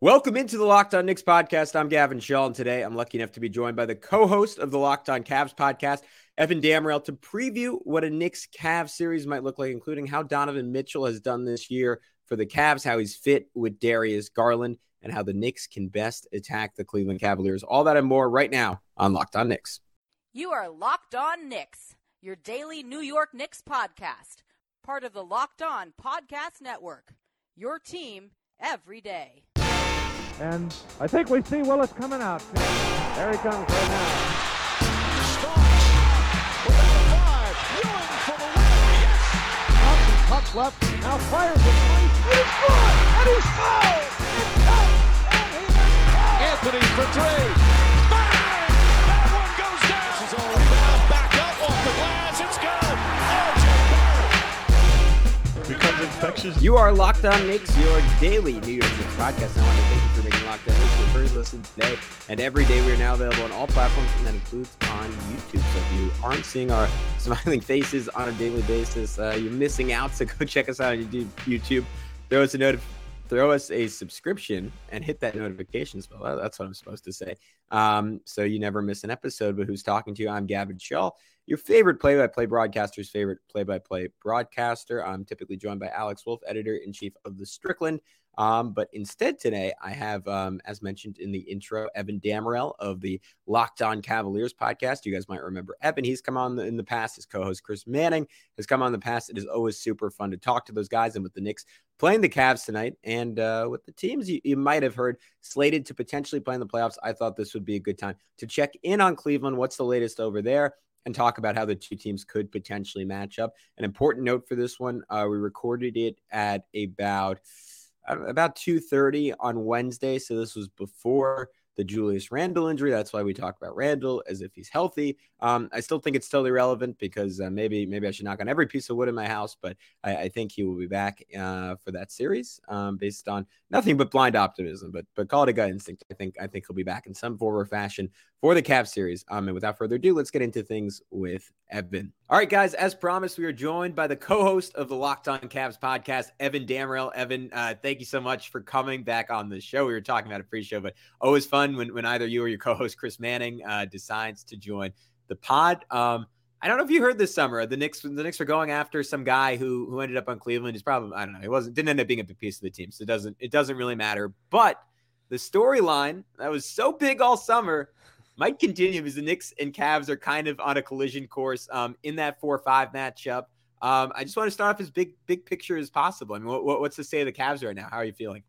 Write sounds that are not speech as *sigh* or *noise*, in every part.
Welcome into the Locked On Knicks podcast. I'm Gavin Schall, and today I'm lucky enough to be joined by the co-host of the Locked On Cavs podcast, Evan Dammarell, to preview what a Knicks Cavs series might look like, including how Donovan Mitchell has done this year for the Cavs, how he's fit with Darius Garland, and how the Knicks can best attack the Cleveland Cavaliers. All that and more right now on Locked On Knicks. You are Locked On Knicks, your daily New York Knicks podcast, part of the Locked On Podcast Network. Your team every day. And I think we see Willis coming out. There he comes right now. Cuts left. Now fires it. And he's good. And he's fouled. It's out. And he is fouled. Anthony for three. Bang! That one goes down. This is all about back up off the glass. It's good. Infectious. You are Locked On Knicks, your daily New York Knicks podcast. And I want to thank you for making Locked On Knicks your first listen today. And every day we are now available on all platforms, and that includes on YouTube. So if you aren't seeing our *laughs* smiling faces on a daily basis, uh, you're missing out. So *laughs* go check us out on YouTube. Throw us a note. Throw us a subscription and hit that notifications bell. That's what I'm supposed to say. Um, so you never miss an episode. But who's talking to you? I'm Gavin Schall your favorite play-by-play broadcaster's favorite play-by-play broadcaster. I'm typically joined by Alex Wolf, editor-in-chief of the Strickland. Um, but instead today, I have, um, as mentioned in the intro, Evan Dammarell of the Locked On Cavaliers podcast. You guys might remember Evan. He's come on in the past. His co-host Chris Manning has come on in the past. It is always super fun to talk to those guys. And with the Knicks playing the Cavs tonight, and uh, with the teams you, you might have heard slated to potentially play in the playoffs, I thought this would be a good time to check in on Cleveland. What's the latest over there? And talk about how the two teams could potentially match up. An important note for this one: uh, we recorded it at about about two thirty on Wednesday, so this was before the Julius Randle injury. That's why we talk about Randle as if he's healthy. Um, I still think it's totally relevant because uh, maybe maybe I should knock on every piece of wood in my house, but I, I think he will be back uh, for that series um, based on nothing but blind optimism. But but call it a gut instinct. I think I think he'll be back in some form or fashion for the Cavs series. Um, and without further ado, let's get into things with Evan. All right, guys. As promised, we are joined by the co-host of the Locked On Cavs podcast, Evan Dammarell. Evan, uh, thank you so much for coming back on the show. We were talking about a pre-show, but always fun when when either you or your co-host Chris Manning uh, decides to join the pod. Um, I don't know if you heard this summer the Knicks the Knicks are going after some guy who who ended up on Cleveland. He's probably I don't know. He wasn't didn't end up being a big piece of the team, so it doesn't it doesn't really matter. But the storyline that was so big all summer might continue because the Knicks and Cavs are kind of on a collision course um, in that four five matchup. Um, I just want to start off as big big picture as possible. I mean, what, what's the state of the Cavs right now? How are you feeling?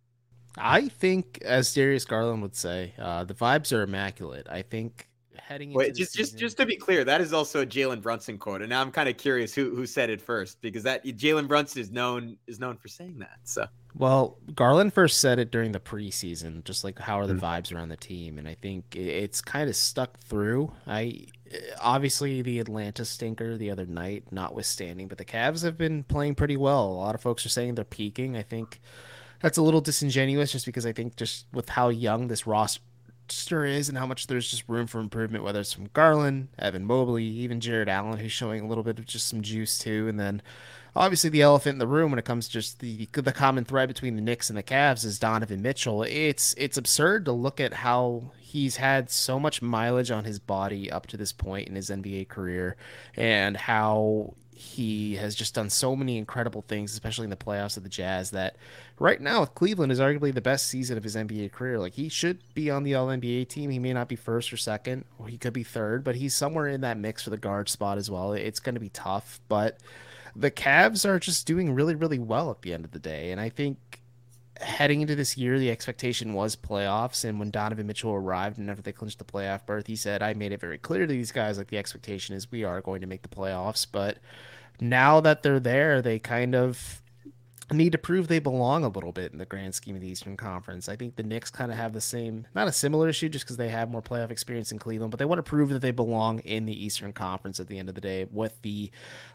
I think, as Darius Garland would say, uh, the vibes are immaculate. I think heading Wait, just just just to be clear, that is also a Jalen Brunson quote, and now I'm kind of curious who who said it first because that Jalen Brunson is known is known for saying that. So, well, Garland first said it during the preseason, just like how are the mm-hmm. vibes around the team, and I think it's kind of stuck through. I obviously the Atlanta stinker the other night, notwithstanding, but the Cavs have been playing pretty well. A lot of folks are saying they're peaking. I think that's a little disingenuous just because I think just with how young this roster is and how much there's just room for improvement, whether it's from Garland, Evan Mobley, even Jarrett Allen, who's showing a little bit of just some juice too. And then obviously the elephant in the room when it comes to just the the common thread between the Knicks and the Cavs is Donovan Mitchell. It's it's absurd to look at how he's had so much mileage on his body up to this point in his NBA career and how he has just done so many incredible things, especially in the playoffs of the Jazz, that right now with Cleveland is arguably the best season of his NBA career. Like he should be on the All NBA team. He may not be first or second, or he could be third, but he's somewhere in that mix for the guard spot as well. It's going to be tough, but the Cavs are just doing really, really well at the end of the day. And I think heading into this year, the expectation was playoffs. And when Donovan Mitchell arrived and after they clinched the playoff berth, he said, I made it very clear to these guys, like the expectation is we are going to make the playoffs. But now that they're there, they kind of need to prove they belong a little bit in the grand scheme of the Eastern Conference. I think the Knicks kind of have the same, not a similar issue just because they have more playoff experience in Cleveland, but they want to prove that they belong in the Eastern Conference at the end of the day with the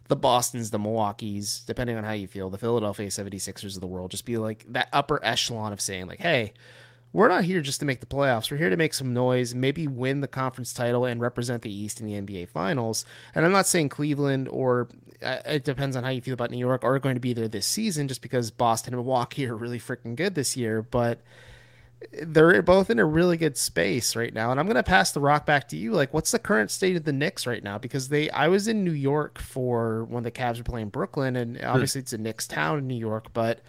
the Bostons, the Milwaukee's, depending on how you feel, the Philadelphia 76ers of the world. Just be like that upper echelon of saying like, hey, we're not here just to make the playoffs. We're here to make some noise, maybe win the conference title and represent the East in the NBA Finals. And I'm not saying Cleveland or uh, it depends on how you feel about New York are going to be there this season just because Boston and Milwaukee are really freaking good this year. But they're both in a really good space right now. And I'm going to pass the rock back to you. Like, what's the current state of the Knicks right now? Because they, I was in New York for when the Cavs were playing Brooklyn, and Hmm. obviously it's a Knicks town in New York, but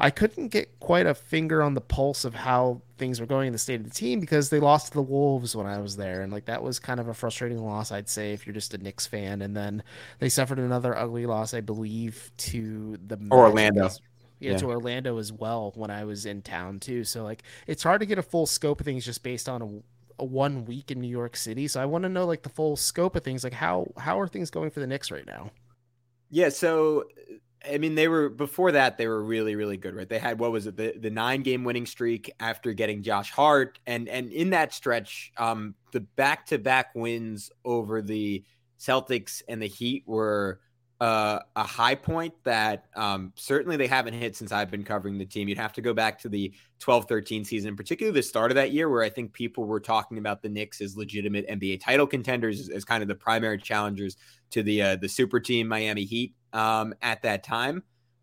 I couldn't get quite a finger on the pulse of how things were going in the state of the team because they lost to the Wolves when I was there. And like, that was kind of a frustrating loss, I'd say, if you're just a Knicks fan. And then they suffered another ugly loss, I believe, to the Or Magic Orlando. as- yeah, Yeah. to Orlando as well when I was in town too. So like it's hard to get a full scope of things just based on a, a one week in New York City. So I want to know like the full scope of things. Like how how are things going for the Knicks right now? Yeah, so I mean, they were before that they were really really good, right? They had what was it the the nine game winning streak after getting Josh Hart, and and in that stretch, um, the back to back wins over the Celtics and the Heat were. Uh, a high point that um, certainly they haven't hit since I've been covering the team. You'd have to go back to the 12 13 season, particularly the start of that year, where I think people were talking about the Knicks as legitimate NBA title contenders, as, as kind of the primary challengers to the uh, the super team Miami Heat um, at that time.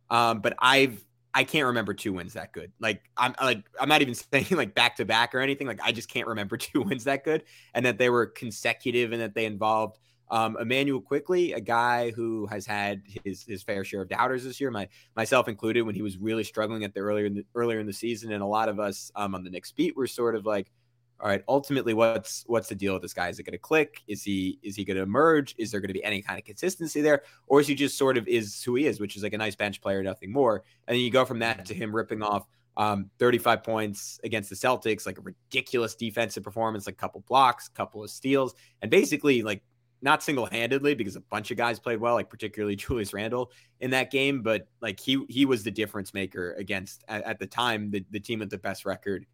Um, but I've I can't remember two wins that good. Like I'm like I'm not even *laughs* saying like back to back or anything. Like I just can't remember *laughs* two wins that good, and that they were consecutive and that they involved um, Immanuel Quickley, a guy who has had his his fair share of doubters this year, my myself included, when he was really struggling at the earlier in the, earlier in the season, and a lot of us um, on the Knicks beat were sort of like, all right, ultimately, what's what's the deal with this guy? Is it going to click? Is he is he going to emerge? Is there going to be any kind of consistency there, or is he just sort of is who he is, which is like a nice bench player, nothing more? And then you go from that to him ripping off um, 35 points against the Celtics, like a ridiculous defensive performance, like a couple blocks, couple of steals, and basically like not single handedly because a bunch of guys played well, like particularly *laughs* Julius Randle in that game, but like he he was the difference maker against at, at the time the, the team with the best record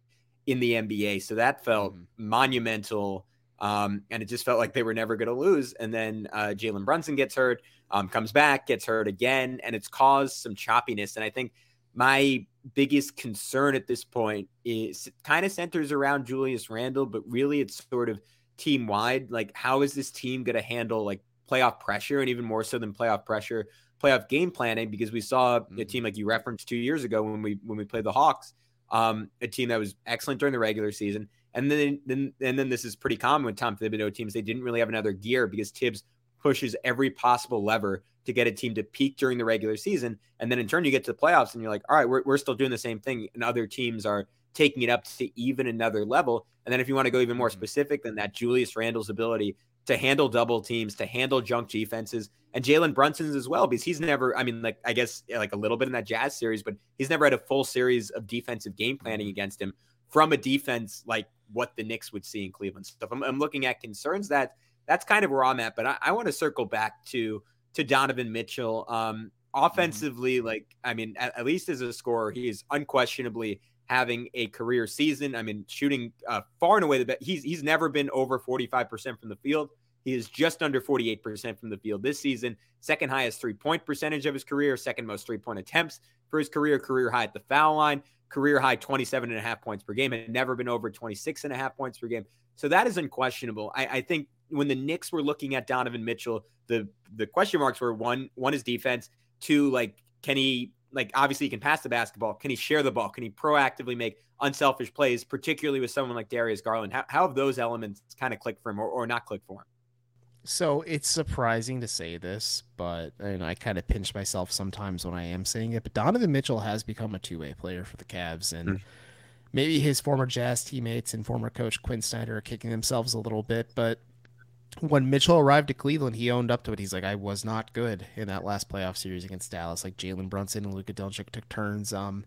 in the NBA. So that felt Mhm. monumental. Um, and it just felt like they were never going to lose. And then uh, Jalen Brunson gets hurt, um, comes back, gets hurt again, and it's caused some choppiness. And I think my biggest concern at this point is kind of centers around Julius Randle, but really it's sort of team wide. Like, how is this team going to handle like playoff pressure and even more so than playoff pressure, playoff game planning? Because we saw a Mhm. team like you referenced two years ago when we when we played the Hawks, um, a team that was excellent during the regular season. And then, then, and then this is pretty common with Tom Thibodeau teams. They didn't really have another gear because Thibs pushes every possible lever to get a team to peak during the regular season. And then in turn, you get to the playoffs and you're like, all right, we're, we're still doing the same thing. And other teams are taking it up to even another level. And then if you want to go even more Mhm. specific than that, Julius Randle's ability to handle double teams, to handle junk defenses, and Jalen Brunson's as well, because he's never, I mean, like, I guess like a little bit in that Jazz series, but he's never had a full series of defensive game planning against him from a defense like what the Knicks would see in Cleveland. So I'm, I'm looking at concerns that that's kind of where I'm at, but I, I want to circle back to to Donovan Mitchell. Um, offensively, like I mean, at, at least as a scorer, he is unquestionably having a career season. I mean, shooting uh, far and away the best. He's he's never been over 45% from the field. He is just under 48% from the field this season. Second highest three point percentage of his career, second most three point attempts for his career, career high at the foul line, career high 27 and a half points per game, and never been over 26 and a half points per game. So that is unquestionable. I, I think when the Knicks were looking at Donovan Mitchell, the the question marks were one one is defense, two like can he like obviously he can pass the basketball, can he share the ball, can he proactively make unselfish plays, particularly with someone like Darius Garland. How, how have those elements kind of clicked for him or, or not clicked for him? So it's surprising to say this, but and I kind of pinch myself sometimes when I am saying it. But Donovan Mitchell has become a two way player for the Cavs, and Mm. maybe his former Jazz teammates and former coach Quinn Snyder are kicking themselves a little bit. But when Mitchell arrived to Cleveland, he owned up to it. He's like, I was not good in that last playoff series against Dallas. Like Jalen Brunson and Luka Doncic took turns um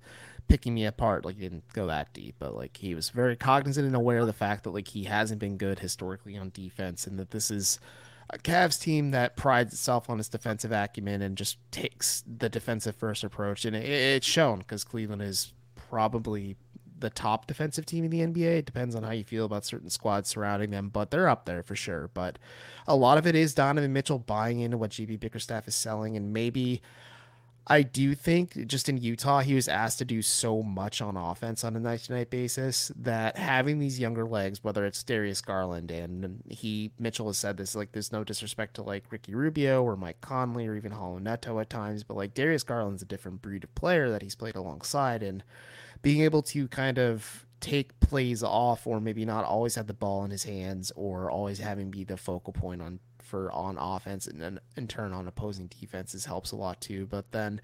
picking me apart. Like he didn't go that deep, but like he was very cognizant and aware of the fact that like he hasn't been good historically on defense, and that this is a Cavs team that prides itself on its defensive acumen and just takes the defensive first approach, and it, it's shown because Cleveland is probably the top defensive team in the NBA. It depends on how you feel about certain squads surrounding them, but they're up there for sure. But a lot of it is Donovan Mitchell buying into what JB Bickerstaff is selling, and maybe I do think just in Utah, he was asked to do so much on offense on a night to night basis that having these younger legs, whether it's Darius Garland and he, Mitchell has said this, like, there's no disrespect to like Ricky Rubio or Mike Conley or even Raul Neto at times, but like Darius Garland's a different breed of player that he's played alongside. And being able to kind of take plays off or maybe not always have the ball in his hands or always having be the focal point on for on offense and then in turn on opposing defenses helps a lot too. But then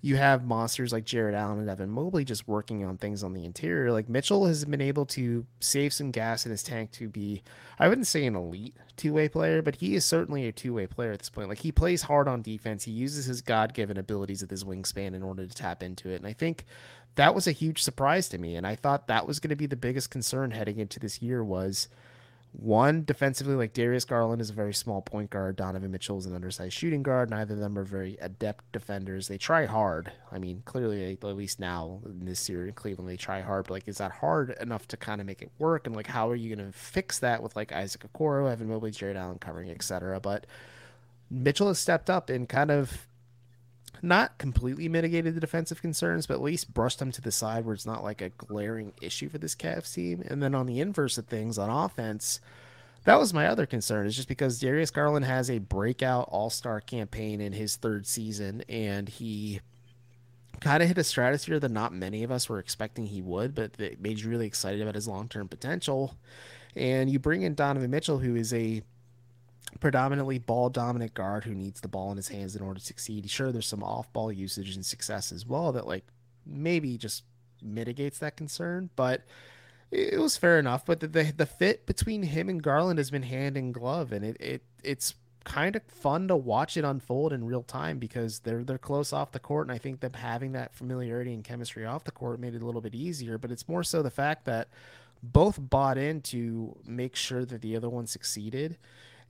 you have monsters like Jarrett Allen and Evan Mobley just working on things on the interior. Like Mitchell has been able to save some gas in his tank to be, I wouldn't say an elite two way player, but he is certainly a two way player at this point. Like he plays hard on defense. He uses his God given abilities of his wingspan in order to tap into it. And I think that was a huge surprise to me. And I thought that was going to be the biggest concern heading into this year was one defensively, like Darius Garland is a very small point guard. Donovan Mitchell is an undersized shooting guard. Neither of them are very adept defenders. They try hard. I mean, clearly, at least now in this series in Cleveland, they try hard. But like, is that hard enough to kind of make it work? And like, how are you going to fix that with like Isaac Okoro, Evan Mobley, Jarrett Allen covering, etc. But Mitchell has stepped up and kind of not completely mitigated the defensive concerns, but at least brushed them to the side where it's not like a glaring issue for this Cavs team. And then on the inverse of things, on offense, that was my other concern. Is just because Darius Garland has a breakout All Star campaign in his third season, and he kind of hit a stratosphere that not many of us were expecting he would, but it made you really excited about his long term potential. And you bring in Donovan Mitchell, who is a predominantly ball dominant guard who needs the ball in his hands in order to succeed. Sure, there's some off ball usage and success as well that like maybe just mitigates that concern, but it was fair enough. But the the, the fit between him and Garland has been hand in glove, and it, it it's kind of fun to watch it unfold in real time because they're they're close off the court, and I think them having that familiarity and chemistry off the court made it a little bit easier. But it's more so the fact that both bought in to make sure that the other one succeeded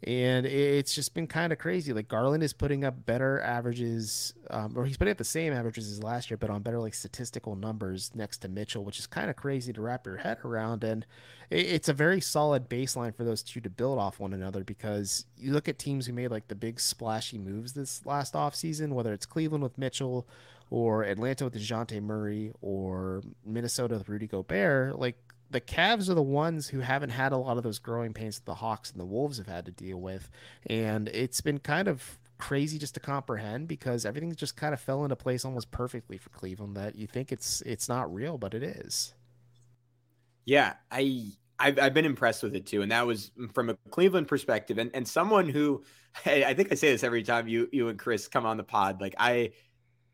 and it's just been kind of crazy. Like Garland is putting up better averages, um, or he's putting up the same averages as last year, but on better like statistical numbers next to Mitchell, which is kind of crazy to wrap your head around. And it's a very solid baseline for those two to build off one another because you look at teams who made like the big splashy moves this last offseason, whether it's Cleveland with Mitchell or Atlanta with Dejounte Murray or Minnesota with Rudy Gobert, like the Cavs are the ones who haven't had a lot of those growing pains that the Hawks and the Wolves have had to deal with. And it's been kind of crazy just to comprehend because everything just kind of fell into place almost perfectly for Cleveland that you think it's it's not real, but it is. Yeah, I I've, I've been impressed with it too, and that was from a Cleveland perspective, and and someone who *laughs* I think I say this every time you you and Chris come on the pod. Like I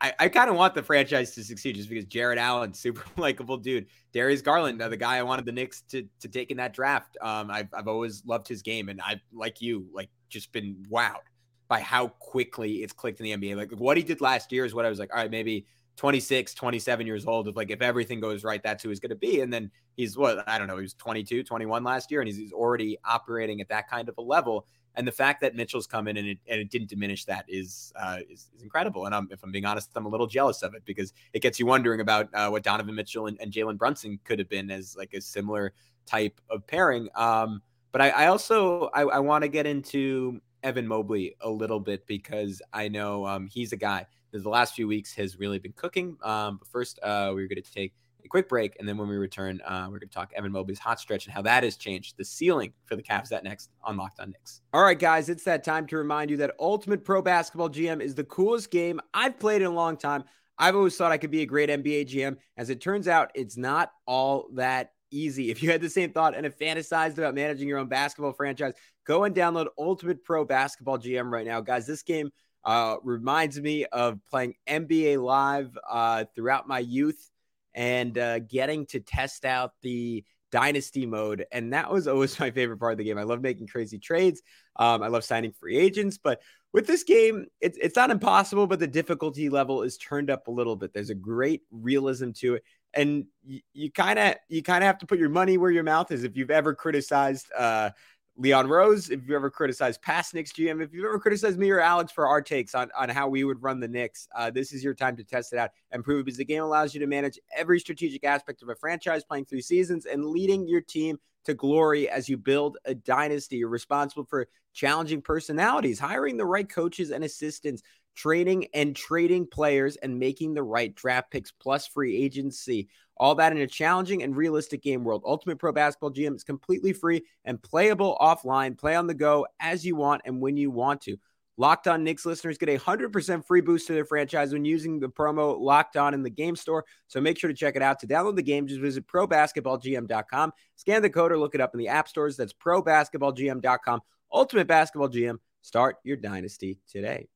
I, I kind of want the franchise to succeed just because Jarrett Allen, *laughs* super likable dude. Darius Garland, the guy I wanted the Knicks to to take in that draft. Um, I've I've always loved his game, and I've like you, like just been wowed by how quickly it's clicked in the NBA. Like what he did last year is what I was like, all right, maybe 26, 27 years old. If like if everything goes right, that's who he's going to be. And then he's what I don't know, he was 22, 21 last year, and he's, he's already operating at that kind of a level. And the fact that Mitchell's come in and it, and it didn't diminish that is, uh, is, is incredible. And I'm, if I'm being honest, I'm a little jealous of it because it gets you wondering about uh, what Donovan Mitchell and, and Jalen Brunson could have been as like a similar type of pairing. Um, but I, I also I, I want to get into Evan Mobley a little bit because I know um, he's a guy that the last few weeks has really been cooking. Um, but first, uh, we're going to take a quick break, and then when we return, uh, we're going to talk Evan Mobley's hot stretch and how that has changed the ceiling for the Cavs. That next on Locked On Knicks. All right, guys, it's that time to remind you that Ultimate Pro Basketball GM is the coolest game I've played in a long time. I've always thought I could be a great NBA GM. As it turns out, it's not all that easy. If you had the same thought and have fantasized about managing your own basketball franchise, go and download Ultimate Pro Basketball GM right now. Guys, this game uh, reminds me of playing NBA Live uh, throughout my youth and uh, getting to test out the dynasty mode. And that was always *laughs* my favorite part of the game. I love making crazy trades. Um, I love signing free agents. But with this game, it's, it's not impossible, but the difficulty level is turned up a little bit. There's a great realism to it. And you kind of you kind of have to put your money where your mouth is. If you've ever criticized uh, Leon Rose, if you ever criticized past Knicks GM, if you've ever criticized me or Alex for our takes on, on how we would run the Knicks, uh, this is your time to test it out and prove it because the game allows you to manage every strategic aspect of a franchise, playing three seasons and leading your team to glory as you build a dynasty. You're responsible for challenging personalities, hiring the right coaches and assistants, training and trading players, and making the right draft picks plus free agency. All that in a challenging and realistic game world. Ultimate Pro Basketball GM is completely free and playable offline. Play on the go as you want and when you want to. Locked On Knicks listeners get a 100% free boost to their franchise when using the promo Locked On in the game store. So make sure to check it out. To download the game, just visit probasketballgm.com, scan the code, or look it up in the app stores. That's probasketballgm.com. Ultimate Basketball GM. Start your dynasty today.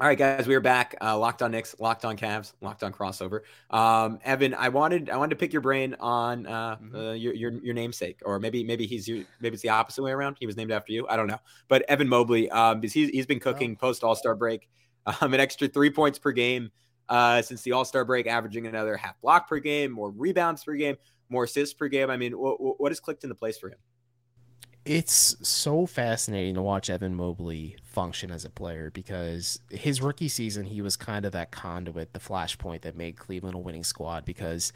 All right, guys, we are back. Uh, locked on Knicks, locked on Cavs, locked on crossover. Um, Evan, I wanted I wanted to pick your brain on uh, Mhm. uh, your, your your namesake, or maybe maybe he's your maybe it's the opposite way around. He was named after you. I don't know, but Evan Mobley, um, because he's he's been cooking post All Star break, *laughs* um, an extra three points per game uh, since the All Star break, averaging another half block per game, more rebounds per game, more assists per game. I mean, what what has clicked into place for him? It's so fascinating to watch Evan Mobley function as a player because his rookie season, he was kind of that conduit, the flashpoint that made Cleveland a winning squad. Because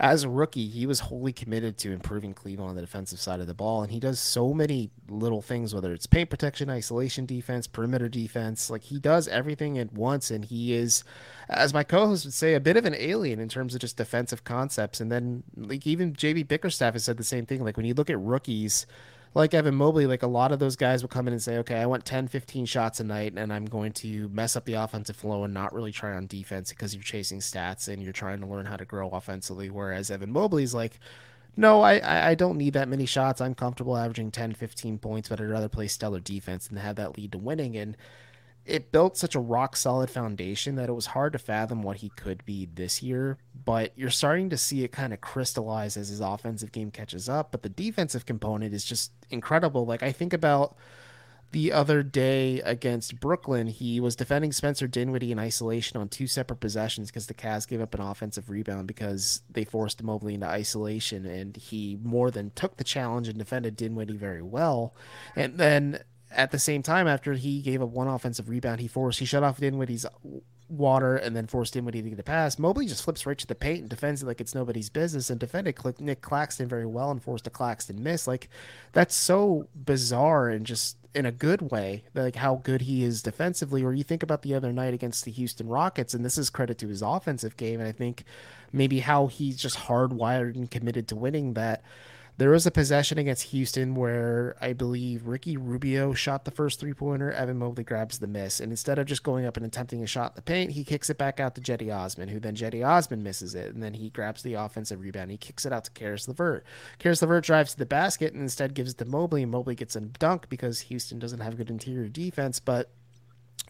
as a rookie, he was wholly committed to improving Cleveland on the defensive side of the ball. And he does so many little things, whether it's paint protection, isolation defense, perimeter defense. Like he does everything at once. And he is, as my co host would say, a bit of an alien in terms of just defensive concepts. And then, like, even JB Bickerstaff has said the same thing. Like, when you look at rookies, like Evan Mobley, like a lot of those guys will come in and say, okay, I want 10, 15 shots a night, and I'm going to mess up the offensive flow and not really try on defense because you're chasing stats and you're trying to learn how to grow offensively. Whereas Evan Mobley's like, no, I, I don't need that many shots. I'm comfortable averaging 10, 15 points, but I'd rather play stellar defense and have that lead to winning. And it built such a rock solid foundation that it was hard to fathom what he could be this year. But you're starting to see it kind of crystallize as his offensive game catches up. But the defensive component is just incredible. Like I think about the other day against Brooklyn, he was defending Spencer Dinwiddie in isolation on two separate possessions because the Cavs gave up an offensive rebound because they forced Mobley into isolation, and he more than took the challenge and defended Dinwiddie very well. And then at the same time, after he gave up one offensive rebound, he forced he shut off Dinwiddie's water and then forced Dinwiddie to get a pass. Mobley just flips right to the paint and defends it like it's nobody's business and defended Nic Claxton very well and forced a Claxton miss. Like that's so bizarre and just in a good way, like how good he is defensively. Or you think about the other night against the Houston Rockets, and this is credit to his offensive game, and I think maybe how he's just hardwired and committed to winning that. There was a possession against Houston where I believe Ricky Rubio shot the first three pointer. Evan Mobley grabs the miss. And instead of just going up and attempting a shot in the paint, he kicks it back out to Cedi Osman, who then Cedi Osman misses it. And then he grabs the offensive rebound. He kicks it out to Caris LeVert. Caris LeVert drives to the basket and instead gives it to Mobley. And Mobley gets a dunk because Houston doesn't have good interior defense. But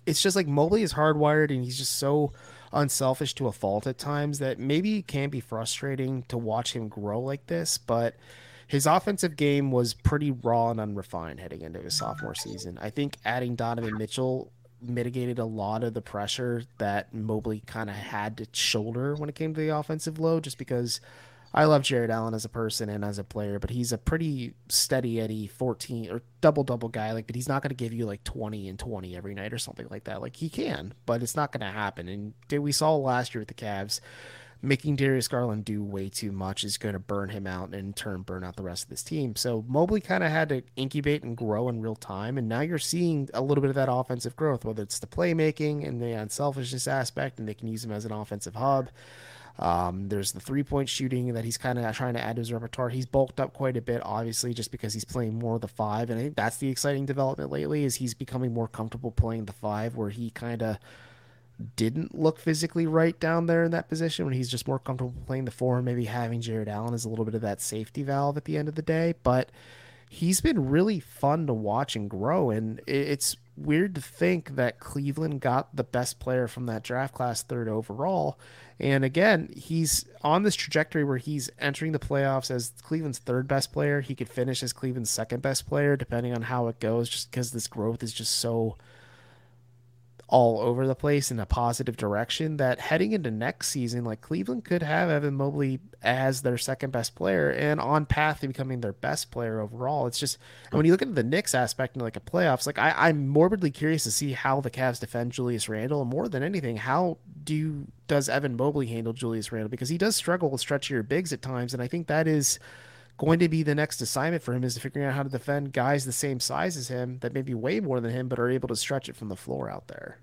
it's just like Mobley is hardwired and he's just so unselfish to a fault at times that maybe it can be frustrating to watch him grow like this. But his offensive game was pretty raw and unrefined heading into his sophomore season. I think adding Donovan Mitchell mitigated a lot of the pressure that Mobley kind of had to shoulder when it came to the offensive load, just because I love Jarrett Allen as a person and as a player, but he's a pretty steady Eddie 14 or double double guy. Like, but he's not going to give you like 20 and 20 every night or something like that. Like, he can, but it's not going to happen. And we saw last year with the Cavs making Darius Garland do way too much is going to burn him out and in turn burn out the rest of this team. So Mobley kind of had to incubate and grow in real time. And now you're seeing a little bit of that offensive growth, whether it's the playmaking and the unselfishness aspect, and they can use him as an offensive hub. Um, there's the three point shooting that he's kind of trying to add to his repertoire. He's bulked up quite a bit, obviously, just because he's playing more of the five. And I think that's the exciting development lately is he's becoming more comfortable playing the five where he kind of didn't look physically right down there in that position when he's just more comfortable playing the four and maybe having Jarrett Allen as a little bit of that safety valve at the end of the day. But he's been really fun to watch and grow. And it's weird to think that Cleveland got the best player from that draft class third overall. And again, he's on this trajectory where he's entering the playoffs as Cleveland's third best player. He could finish as Cleveland's second best player, depending on how it goes, just because this growth is just so all over the place in a positive direction that heading into next season, like Cleveland could have Evan Mobley as their second best player and on path to becoming their best player overall. It's just when you look at the Knicks aspect in like a playoffs, like I, I'm morbidly curious to see how the Cavs defend Julius Randle and more than anything, how do does Evan Mobley handle Julius Randle? Because he does struggle with stretchier bigs at times, and I think that is going to be the next assignment for him is figuring out how to defend guys the same size as him that maybe way more than him, but are able to stretch it from the floor out there.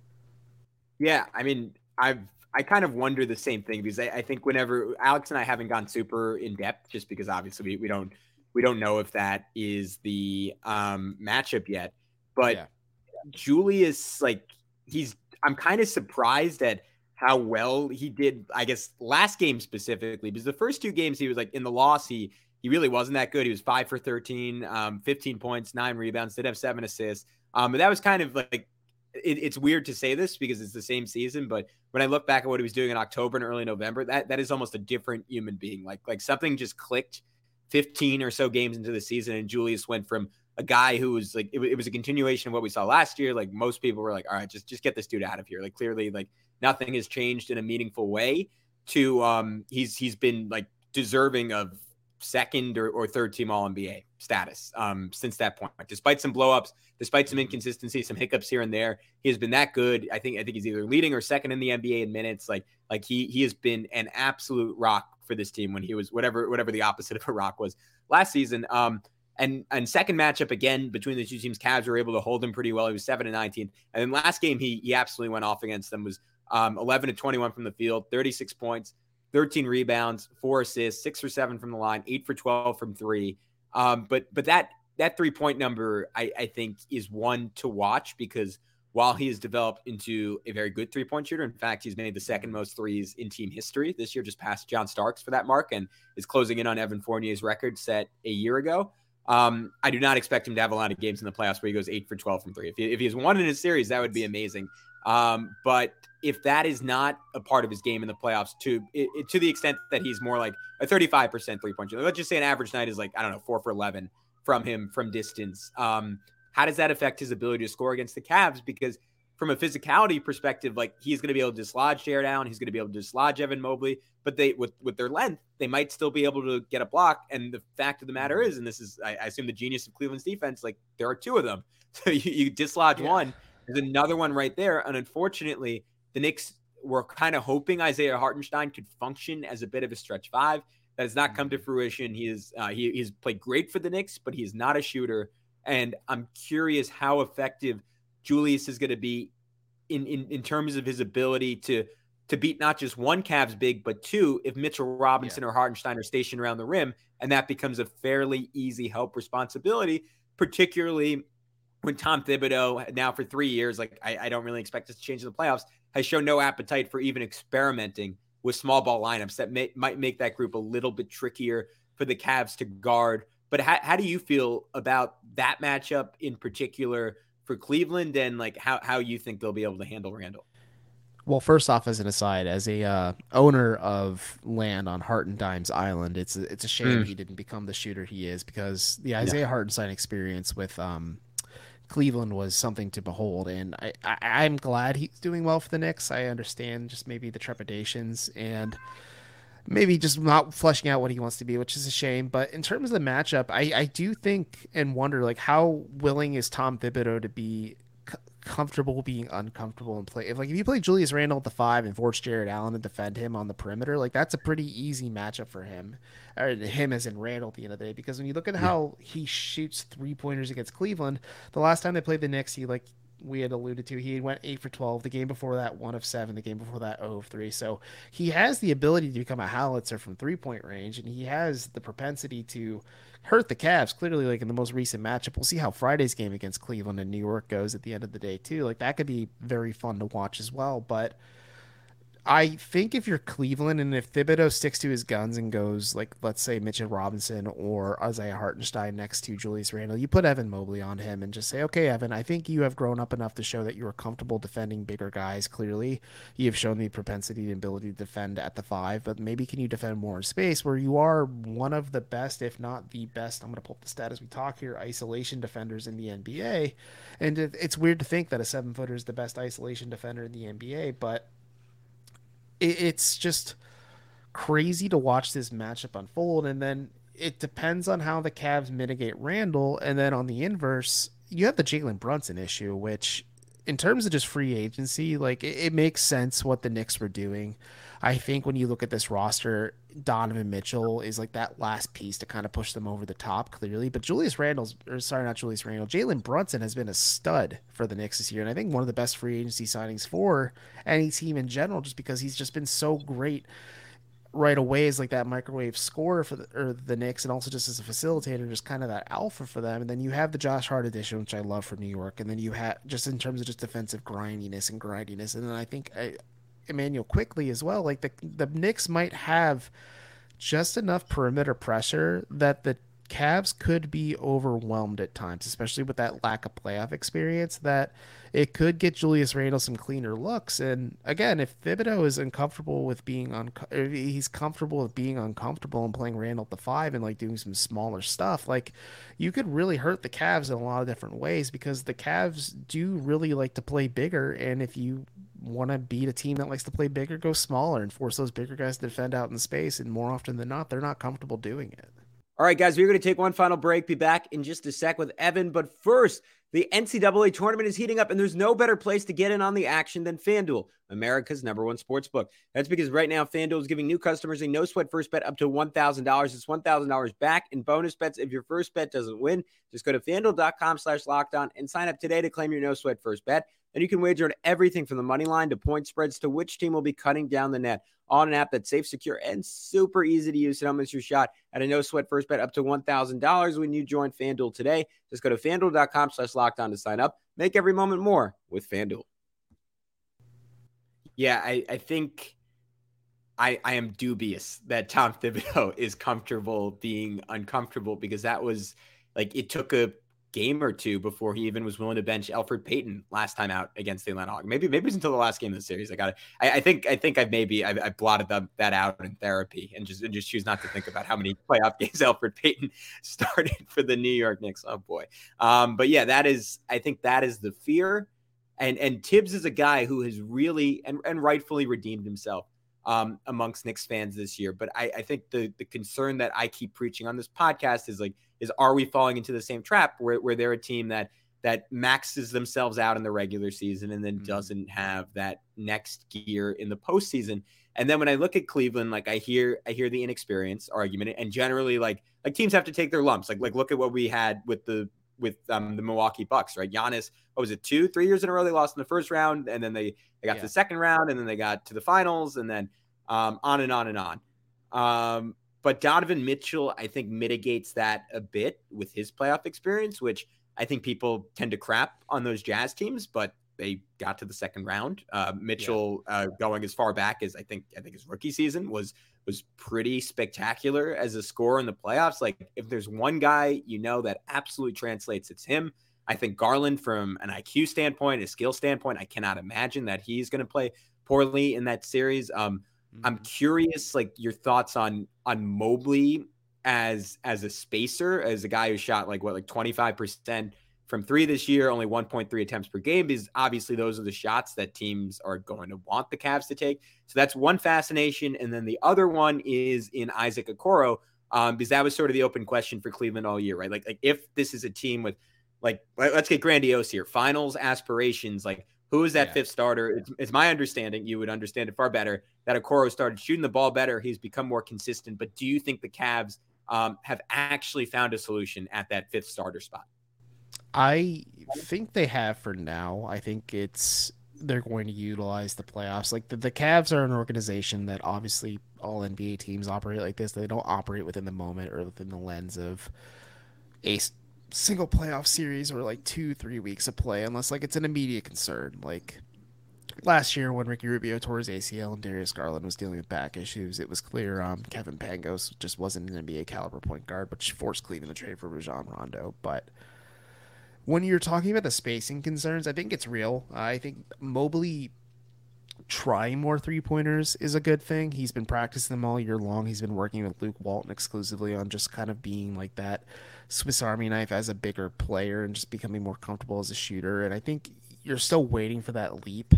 Yeah, I mean, I've I kind of wonder the same thing because I, I, think whenever Alex and I haven't gone super in depth, just because obviously we, we don't we don't know if that is the um, matchup yet. But yeah. Julius, like he's, I'm kind of surprised at how well he did. I guess last game specifically, because the first two games he was like in the loss, he he really wasn't that good. He was five for 13, um, 15 points, nine rebounds, did have seven assists. Um, but that was kind of like it, it's weird to say this because it's the same season, but when I look back at what he was doing in October and early November, that that is almost a different human being. Like like something just clicked 15 or so games into the season, and Julius went from a guy who was like it, it was a continuation of what we saw last year. Like most people were like, all right, just just get this dude out of here. Like clearly, like nothing has changed in a meaningful way. To um, he's he's been like deserving of second or, or third team All NBA status um, since that point. Despite some blowups, despite some inconsistency, some hiccups here and there, he has been that good. I think I think he's either leading or second in the NBA in minutes. Like like he he has been an absolute rock for this team when he was whatever whatever the opposite of a rock was last season. Um, and and second matchup again between the two teams, Cavs were able to hold him pretty well. He was seven and nineteen, and then last game he he absolutely went off against them. Was um, eleven to twenty one from the field, thirty six points. 13 rebounds, four assists, six or seven from the line, eight for 12 from three. Um, but but that that three point number, I, I think, is one to watch because while he has developed into a very good three point shooter, in fact, he's made the second most threes in team history this year, just past John Starks for that mark, and is closing in on Evan Fournier's record set a year ago. Um, I do not expect him to have a lot of games in the playoffs where he goes eight for 12 from three. If he, if he's one in a series, that would be amazing. Um, but if that is not a part of his game in the playoffs, to it, to the extent that he's more like a 35% three point shooter, let's just say an average night is like, I don't know, four for 11 from him from distance. Um, how does that affect his ability to score against the Cavs? Because from a physicality perspective, like he's going to be able to dislodge Jarrett Allen, he's going to be able to dislodge Evan Mobley, but they with with their length, they might still be able to get a block. And the fact of the matter is, and this is I, I assume the genius of Cleveland's defense, like there are two of them, *laughs* so you, you dislodge yeah. one, there's another one right there, and unfortunately, the Knicks were kind of hoping Isaiah Hartenstein could function as a bit of a stretch five. That has not come to mm-hmm. fruition. He is uh, he, he's played great for the Knicks, but he is not a shooter. And I'm curious how effective Julius is going to be in, in in terms of his ability to to beat not just one Cavs big, but two if Mitchell Robinson yeah. or Hartenstein are stationed around the rim, and that becomes a fairly easy help responsibility, particularly when Tom Thibodeau now for three years, like I, I don't really expect this to change in the playoffs, has shown no appetite for even experimenting with small ball lineups that may, might make that group a little bit trickier for the Cavs to guard. But how, how do you feel about that matchup in particular for Cleveland and like how, how you think they'll be able to handle Randle? Well, first off, as an aside, as a uh, owner of land on Hartenstein's Island, it's it's a shame mm. he didn't become the shooter he is because the Isaiah yeah. Hartenstein experience with um, Cleveland was something to behold, and I, I am glad he's doing well for the Knicks. I understand just maybe the trepidations and maybe just not fleshing out what he wants to be, which is a shame. But in terms of the matchup, I, I do think and wonder like how willing is Tom Thibodeau to be comfortable being uncomfortable and play. If like if you play Julius Randle at the five and force Jarrett Allen to defend him on the perimeter, like that's a pretty easy matchup for him, or him as in Randle at the end of the day. Because when you look at how he shoots three pointers against Cleveland, the last time they played the Knicks, he like we had alluded to, he went eight for twelve. The game before that, one of seven. The game before that, zero of three. So he has the ability to become a howitzer from three point range, and he has the propensity to hurt the Cavs clearly like in the most recent matchup. We'll see how Friday's game against Cleveland and New York goes at the end of the day too. Like that could be very fun to watch as well, but I think if you're Cleveland and if Thibodeau sticks to his guns and goes like let's say Mitchell Robinson or Isaiah Hartenstein next to Julius Randle, you put Evan Mobley on him and just say, okay, Evan, I think you have grown up enough to show that you are comfortable defending bigger guys. Clearly, you have shown the propensity and ability to defend at the five, but maybe can you defend more in space where you are one of the best, if not the best? I'm going to pull up the stat as we talk here. Isolation defenders in the NBA, and it's weird to think that a seven footer is the best isolation defender in the NBA, but it's just crazy to watch this matchup unfold. And then it depends on how the Cavs mitigate Randle. And then on the inverse, you have the Jalen Brunson issue, which in terms of just free agency, like it, it, makes sense what the Knicks were doing. I think when you look at this roster, Donovan Mitchell is like that last piece to kind of push them over the top, clearly. But Julius Randle's, or sorry, not Julius Randle, Jalen Brunson has been a stud for the Knicks this year, and I think one of the best free agency signings for any team in general, just because he's just been so great right away as like that microwave scorer for the or the Knicks, and also just as a facilitator, just kind of that alpha for them. And then you have the Josh Hart addition, which I love for New York, and then you have just in terms of just defensive grindiness and grindiness, and then I think I, Immanuel Quickley as well. Like the the Knicks might have just enough perimeter pressure that the Cavs could be overwhelmed at times, especially with that lack of playoff experience. That it could get Julius Randle some cleaner looks. And again, if Thibodeau is uncomfortable with being on, he's comfortable with being uncomfortable and playing Randle at the five and like doing some smaller stuff, like you could really hurt the Cavs in a lot of different ways because the Cavs do really like to play bigger. And if you want to beat a team that likes to play bigger, go smaller and force those bigger guys to defend out in space. And more often than not, they're not comfortable doing it. All right, guys, we're going to take one final break. Be back in just a sec with Evan. But first, the NCAA tournament is heating up, and there's no better place to get in on the action than FanDuel, America's number one sports book. That's because right now, FanDuel is giving new customers a no sweat first bet up to $1,000. It's $1,000 back in bonus bets if your first bet doesn't win. Just go to fanduel.com slash lockdown and sign up today to claim your no sweat first bet. And you can wager on everything from the money line to point spreads to which team will be cutting down the net on an app that's safe, secure, and super easy to use. So don't miss your shot at a no sweat first bet up to $1,000 when you join FanDuel today. Just go to fanduel.com slash lockdown to sign up. Make every moment more with FanDuel. Yeah, I, I think I, I am dubious that Tom Thibodeau *laughs* is comfortable being uncomfortable because that was like it took a game or two before he even was willing to bench Elfrid Payton last time out against the Atlanta Hawks. Maybe maybe it's until the last game of the series. I got it. I, I, think I think I've maybe I've, I've blotted the, that out in therapy and just and just choose not to think about how many *laughs* playoff games Elfrid Payton *laughs* started for the New York Knicks. Oh boy. Um, but yeah, that is I think that is the fear. And and Thibs is a guy who has really and, and rightfully redeemed himself um, amongst Knicks fans this year. But I, I think the the concern that I keep preaching on this podcast is like is are we falling into the same trap where, where they're a team that that maxes themselves out in the regular season and then mm-hmm. doesn't have that next gear in the postseason. And then when I look at Cleveland, like I hear I hear the inexperience argument, and generally like like teams have to take their lumps. Like like look at what we had with the with um, the Milwaukee Bucks, right? Giannis, what was it, two, three years in a row they lost in the first round, and then they they got yeah. to the second round, and then they got to the finals, and then um, on and on and on. Um, but Donovan Mitchell, I think, mitigates that a bit with his playoff experience, which I think people tend to crap on those Jazz teams, but they got to the second round. Uh, Mitchell yeah. uh, going as far back as I think I think his rookie season was was pretty spectacular as a scorer in the playoffs. Like if there's one guy you know that absolutely translates, it's him. I think Garland, from an IQ standpoint, a skill standpoint, I cannot imagine that he's going to play poorly in that series. Um, Mm-hmm. I'm curious, like your thoughts on on Mobley as as a spacer, as a guy who shot like what like 25 percent from three this year, only 1.3 attempts per game. Because obviously those are the shots that teams are going to want the Cavs to take. So that's one fascination, and then the other one is in Isaac Okoro, um, because that was sort of the open question for Cleveland all year, right? Like like if this is a team with like let's get grandiose here, finals aspirations, like who is that yeah. fifth starter? It's, it's, my understanding, you would understand it far better, that Okoro started shooting the ball better. He's become more consistent. But do you think the Cavs um, have actually found a solution at that fifth starter spot? I think they have for now. I think it's they're going to utilize the playoffs. Like the, the Cavs are an organization that obviously all NBA teams operate like this. They don't operate within the moment or within the lens of a single playoff series or like two, three weeks of play unless like it's an immediate concern. Like last year when Ricky Rubio tore his ACL and Darius Garland was dealing with back issues, it was clear um, Kevin Pangos just wasn't an NBA caliber point guard, which forced Cleveland to trade for Rajon Rondo. But when you're talking about the spacing concerns, I think it's real. I think Mobley trying more three pointers is a good thing. He's been practicing them all year long. He's been working with Luke Walton exclusively on just kind of being like that Swiss Army knife as a bigger player and just becoming more comfortable as a shooter. And I think you're still waiting for that leap.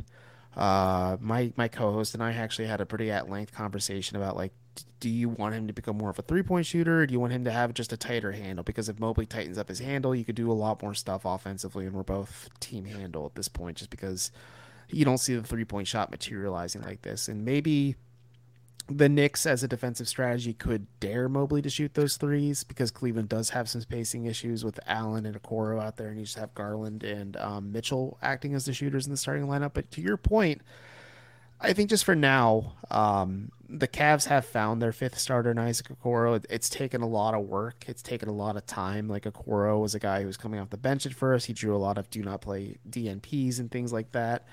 Uh, my my co-host and I actually had a pretty at length conversation about like, do you want him to become more of a three point shooter, do you want him to have just a tighter handle? Because if Mobley tightens up his handle, you could do a lot more stuff offensively, and we're both team handle at this point, just because you don't see the three point shot materializing like this. And maybe the Knicks, as a defensive strategy, could dare Mobley to shoot those threes because Cleveland does have some spacing issues with Allen and Okoro out there, and you just have Garland and um, Mitchell acting as the shooters in the starting lineup. But to your point, I think just for now, um, the Cavs have found their fifth starter in Isaac Okoro. It's taken a lot of work. It's taken a lot of time. Like Okoro was a guy who was coming off the bench at first. He drew a lot of do not play DNPs and things like that.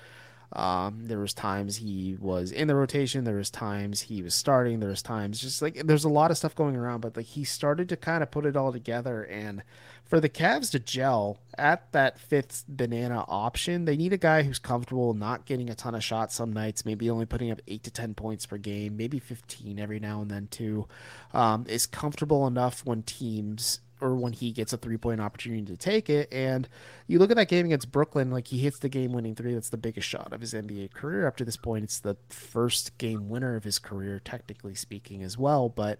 Um, there was times he was in the rotation. There was times he was starting. There was times just like there's a lot of stuff going around, but like he started to kind of put it all together. And for the Cavs to gel at that fifth banana option, they need a guy who's comfortable not getting a ton of shots some nights, maybe only putting up eight to ten points per game, maybe fifteen every now and then too. Um, is comfortable enough when teams or when he gets a three point opportunity to take it. And you look at that game against Brooklyn, like he hits the game winning three. That's the biggest shot of his NBA career up to this point. It's the first game winner of his career, technically speaking, as well. But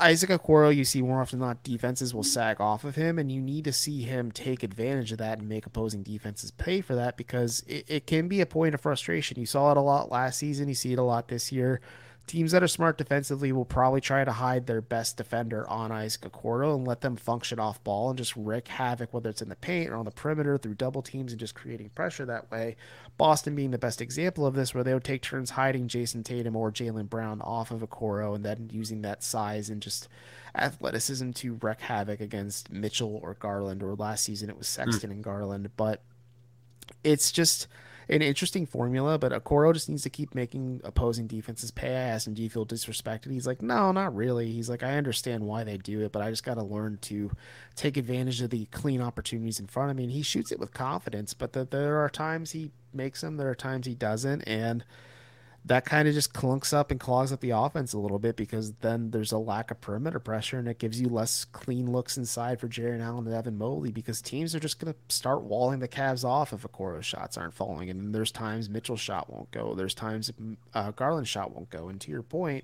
Isaac Okoro, you see more often than not, defenses will sag off of him, and you need to see him take advantage of that and make opposing defenses pay for that because it, it can be a point of frustration. You saw it a lot last season, you see it a lot this year teams that are smart defensively will probably try to hide their best defender on Isaac Okoro and let them function off ball and just wreak havoc, whether it's in the paint or on the perimeter through double teams and just creating pressure that way. Boston being the best example of this, where they would take turns hiding Jayson Tatum or Jaylen Brown off of Okoro and then using that size and just athleticism to wreak havoc against Mitchell or Garland, or last season it was Sexton mm. and Garland. But it's just an interesting formula, but Okoro just needs to keep making opposing defenses pay. I asked him, Do you feel disrespected? He's like, No, not really. He's like, I understand why they do it, but I just got to learn to take advantage of the clean opportunities in front of me. And he shoots it with confidence, but the, there are times he makes them, there are times he doesn't. And that kind of just clunks up and clogs up the offense a little bit because then there's a lack of perimeter pressure and it gives you less clean looks inside for Jarrett Allen and Evan Mobley because teams are just going to start walling the Cavs off if Okoro's shots aren't falling. And there's times Mitchell's shot won't go. There's times uh, Garland's shot won't go. And to your point,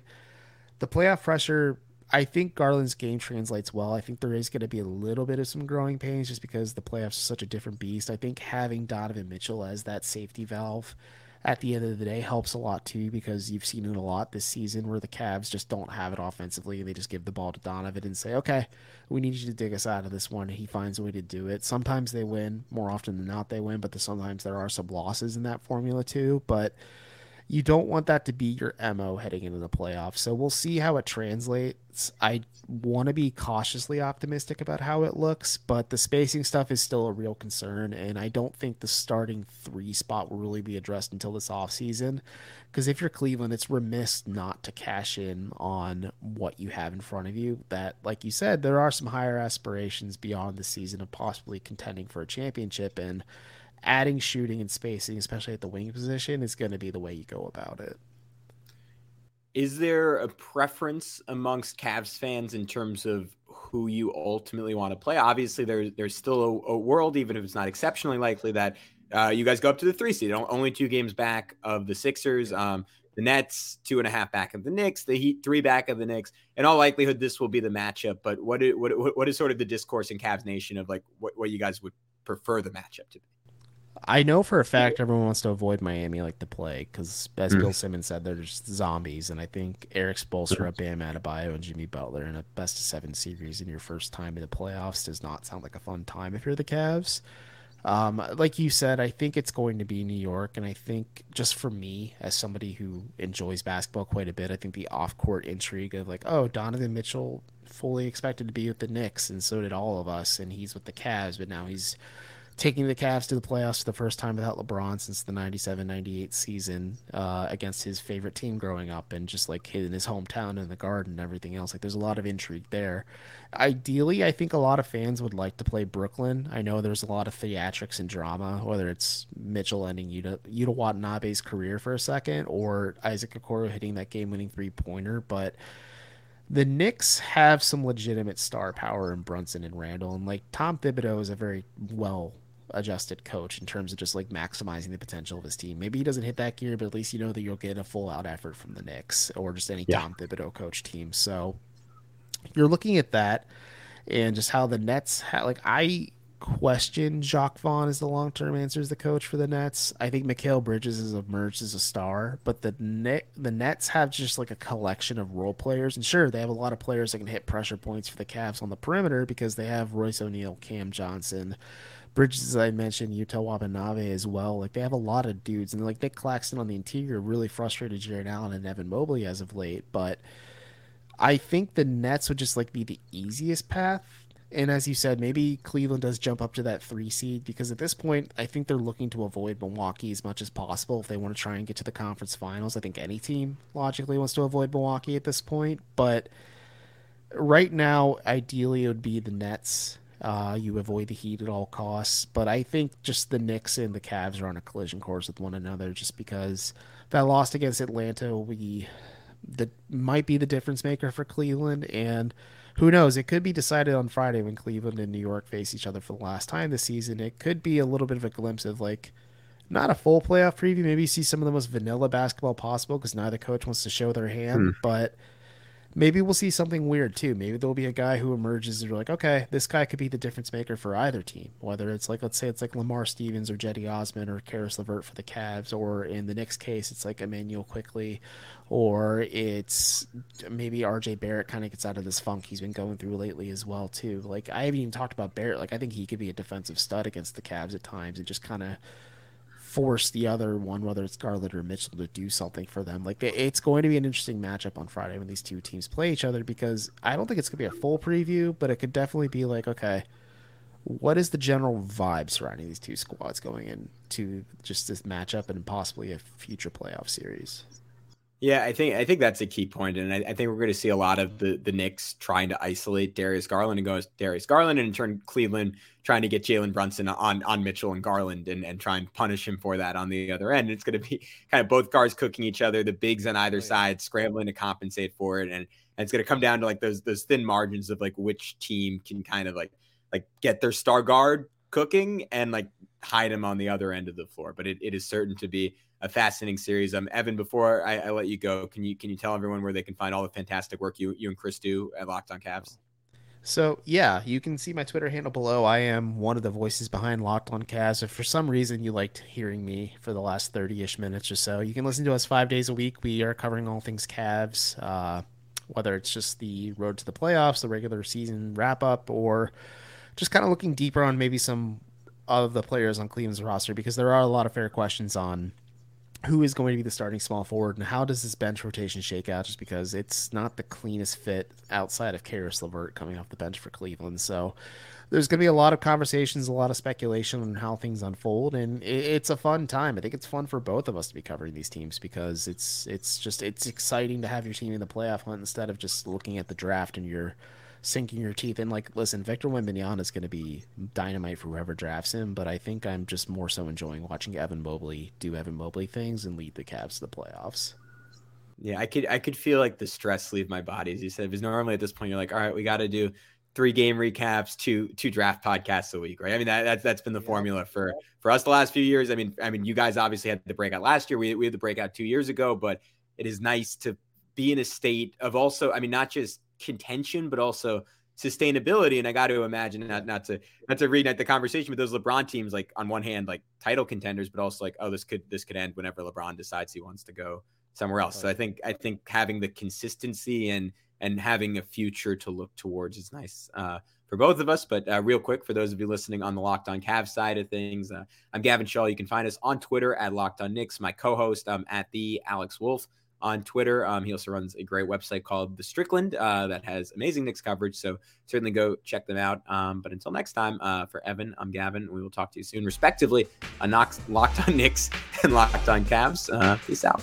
the playoff pressure, I think Garland's game translates well. I think there is going to be a little bit of some growing pains just because the playoffs are such a different beast. I think having Donovan Mitchell as that safety valve – at the end of the day helps a lot too because you've seen it a lot this season where the Cavs just don't have it offensively. and They just give the ball to Donovan and say, okay, we need you to dig us out of this one. He finds a way to do it. Sometimes they win, more often than not, they win, but the, sometimes there are some losses in that formula too. But you don't want that to be your MO heading into the playoffs. So we'll see how it translates. I want to be cautiously optimistic about how it looks, but the spacing stuff is still a real concern. And I don't think the starting three spot will really be addressed until this offseason. Because if you're Cleveland, it's remiss not to cash in on what you have in front of you. That, like you said, there are some higher aspirations beyond the season of possibly contending for a championship. And adding shooting and spacing, especially at the wing position, is going to be the way you go about it. Is there a preference amongst Cavs fans in terms of who you ultimately want to play? Obviously, there's there's still a, a world, even if it's not exceptionally likely, that uh, you guys go up to the three seed, only two games back of the Sixers. Um, the Nets two and a half back of the Knicks, the Heat three back of the Knicks. In all likelihood, this will be the matchup. But what is, what what is sort of the discourse in Cavs Nation of like what, what you guys would prefer the matchup to be? I know for a fact everyone wants to avoid Miami like the plague because, as mm. Bill Simmons said, they're just zombies. And I think Erik Spoelstra, Bam Adebayo, and Jimmy Butler in a best of seven series in your first time in the playoffs does not sound like a fun time if you're the Cavs. Um, like you said, I think it's going to be New York, and I think just for me, as somebody who enjoys basketball quite a bit, I think the off-court intrigue of like, oh, Donovan Mitchell fully expected to be with the Knicks, and so did all of us, and he's with the Cavs, but now he's taking the Cavs to the playoffs for the first time without LeBron since the 97-98 season uh, against his favorite team growing up and just like in his hometown in the garden and everything else. Like there's a lot of intrigue there. Ideally, I think a lot of fans would like to play Brooklyn. I know there's a lot of theatrics and drama, whether it's Mitchell ending Yuta, Yuta Watanabe's career for a second or Isaac Okoro hitting that game-winning three-pointer, but the Knicks have some legitimate star power in Brunson and Randle, and like Tom Thibodeau is a very well adjusted coach in terms of just like maximizing the potential of his team. Maybe he doesn't hit that gear, but at least you know that you'll get a full out effort from the Knicks or just any yeah. Tom Thibodeau coach team. So you're looking at that and just how the Nets ha- like I question Jacque Vaughn as the long term answer as the coach for the Nets. I think Mikal Bridges has emerged as a star, but the net the Nets have just like a collection of role players, and sure they have a lot of players that can hit pressure points for the Cavs on the perimeter because they have Royce O'Neal, Cam Johnson, Bridges, I mentioned, Yuta Watanabe as well. Like they have a lot of dudes, and like Nic Claxton on the interior really frustrated Jarrett Allen and Evan Mobley as of late. But I think the Nets would just like be the easiest path. And as you said, maybe Cleveland does jump up to that three seed because at this point, I think they're looking to avoid Milwaukee as much as possible if they want to try and get to the conference finals. I think any team logically wants to avoid Milwaukee at this point. But right now, ideally, it would be the Nets uh, you avoid the Heat at all costs. But I think just the Knicks and the Cavs are on a collision course with one another just because that loss against Atlanta will be that might be the difference maker for Cleveland. And who knows? It could be decided on Friday when Cleveland and New York face each other for the last time this season. It could be a little bit of a glimpse of like not a full playoff preview. Maybe see some of the most vanilla basketball possible because neither coach wants to show their hand. Hmm. but maybe we'll see something weird too. Maybe there'll be a guy who emerges and you're like, okay, this guy could be the difference maker for either team. Whether it's like, let's say it's like Lamar Stevens or Cedi Osman or Caris LeVert for the Cavs, or in the Knicks case, it's like Immanuel Quickley, or it's maybe RJ Barrett kind of gets out of this funk he's been going through lately as well too. Like I haven't even talked about Barrett. Like I think he could be a defensive stud against the Cavs at times and just kind of force the other one, whether it's Garland or Mitchell, to do something for them. Like it's going to be an interesting matchup on Friday when these two teams play each other because I don't think it's going to be a full preview, but it could definitely be like, okay, what is the general vibe surrounding these two squads going into just this matchup and possibly a future playoff series? Yeah, I think I think that's a key point, and I, I think we're going to see a lot of the the Knicks trying to isolate Darius Garland and goes Darius Garland, and in turn Cleveland trying to get Jalen Brunson on on Mitchell and Garland and and try and punish him for that on the other end. It's going to be *laughs* kind of both cars cooking each other, the bigs on either oh, side scrambling to compensate for it, and, and it's going to come down to like those those thin margins of like which team can kind of like like get their star guard cooking and like hide him on the other end of the floor. But it, it is certain to be a fascinating series. Um, Evan, before I, I, let you go, can you can you tell everyone where they can find all the fantastic work you you and Chris do at Locked On Cavs? So yeah, you can see my Twitter handle below. I am one of the voices behind Locked On Cavs. If for some reason you liked hearing me for the last thirty-ish minutes or so, you can listen to us five days a week. We are covering all things Cavs, uh, whether it's just the road to the playoffs, the regular season wrap up, or just kind of looking deeper on maybe some of the players on Cleveland's roster because there are a lot of fair questions on who is going to be the starting small forward and how does this bench rotation shake out just because it's not the cleanest fit outside of Caris LeVert coming off the bench for Cleveland. So there's going to be a lot of conversations, a lot of speculation on how things unfold, and it's a fun time. I think it's fun for both of us to be covering these teams because it's it's just it's exciting to have your team in the playoff hunt instead of just looking at the draft and you're – sinking your teeth in. Like, listen, Victor Wembanyama is going to be dynamite for whoever drafts him, but I think I'm just more so enjoying watching Evan Mobley do Evan Mobley things and lead the Cavs to the playoffs. Yeah, I could I could feel like the stress leave my body, as you said, because normally at this point you're like, all right, we got to do three game recaps, two two draft podcasts a week, right? I mean that that's that's been the yeah. formula for for us the last few years. I mean, I mean, you guys obviously had the breakout last year. We we had the breakout two years ago, but it is nice to be in a state of also, I mean, not just contention, but also sustainability. And I got to imagine not not to not to at the conversation with those LeBron teams, like on one hand, like title contenders, but also like, oh, this could this could end whenever LeBron decides he wants to go somewhere else. So I think I think having the consistency and and having a future to look towards is nice uh, for both of us. But uh, real quick, for those of you listening on the Locked On Cavs side of things, uh, I'm Gavin Schall. You can find us on Twitter at Locked On Knicks. My co-host, um, at the Alex Wolf on Twitter. Um, he also runs a great website called The Strickland uh, that has amazing Knicks coverage. So certainly go check them out. Um, but until next time, uh, for Evan, I'm Gavin. We will talk to you soon, respectively, on Locked on Knicks *laughs* and Locked on Cavs. Uh, peace out.